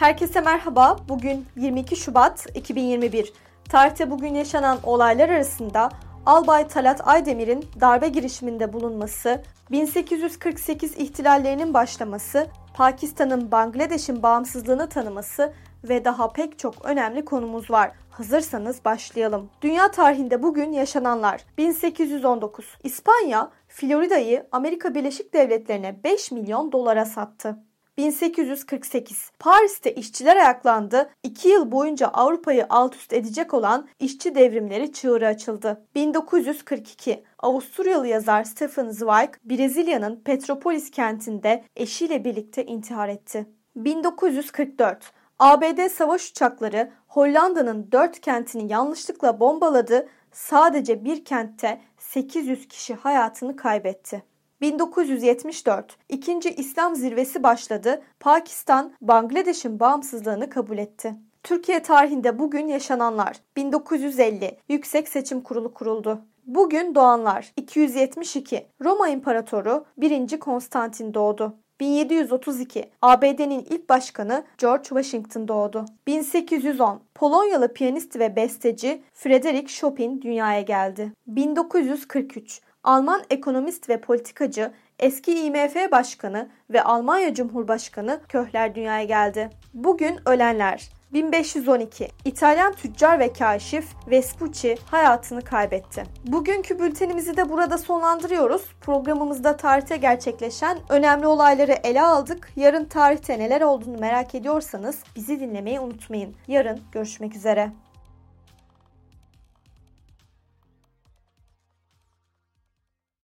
Herkese merhaba. Bugün 22 Şubat 2021. Tarihte bugün yaşanan olaylar arasında Albay Talat Aydemir'in darbe girişiminde bulunması, 1848 ihtilallerinin başlaması, Pakistan'ın Bangladeş'in bağımsızlığını tanıması ve daha pek çok önemli konumuz var. Hazırsanız başlayalım. Dünya tarihinde bugün yaşananlar. 1819. İspanya, Florida'yı Amerika Birleşik Devletleri'ne 5 milyon dolara sattı. 1848. Paris'te işçiler ayaklandı. 2 yıl boyunca Avrupa'yı alt üst edecek olan işçi devrimleri çığırı açıldı. 1942. Avusturyalı yazar Stephen Zweig, Brezilya'nın Petropolis kentinde eşiyle birlikte intihar etti. 1944. ABD savaş uçakları Hollanda'nın dört kentini yanlışlıkla bombaladı. Sadece bir kentte 800 kişi hayatını kaybetti. 1974 İkinci İslam zirvesi başladı. Pakistan Bangladeş'in bağımsızlığını kabul etti. Türkiye tarihinde bugün yaşananlar 1950 Yüksek Seçim Kurulu kuruldu. Bugün doğanlar 272 Roma İmparatoru 1. Konstantin doğdu. 1732 ABD'nin ilk başkanı George Washington doğdu. 1810 Polonyalı piyanist ve besteci Frederick Chopin dünyaya geldi. 1943 Alman ekonomist ve politikacı, eski IMF Başkanı ve Almanya Cumhurbaşkanı Köhler dünyaya geldi. Bugün ölenler 1512 İtalyan tüccar ve kaşif Vespucci hayatını kaybetti. Bugünkü bültenimizi de burada sonlandırıyoruz. Programımızda tarihte gerçekleşen önemli olayları ele aldık. Yarın tarihte neler olduğunu merak ediyorsanız bizi dinlemeyi unutmayın. Yarın görüşmek üzere.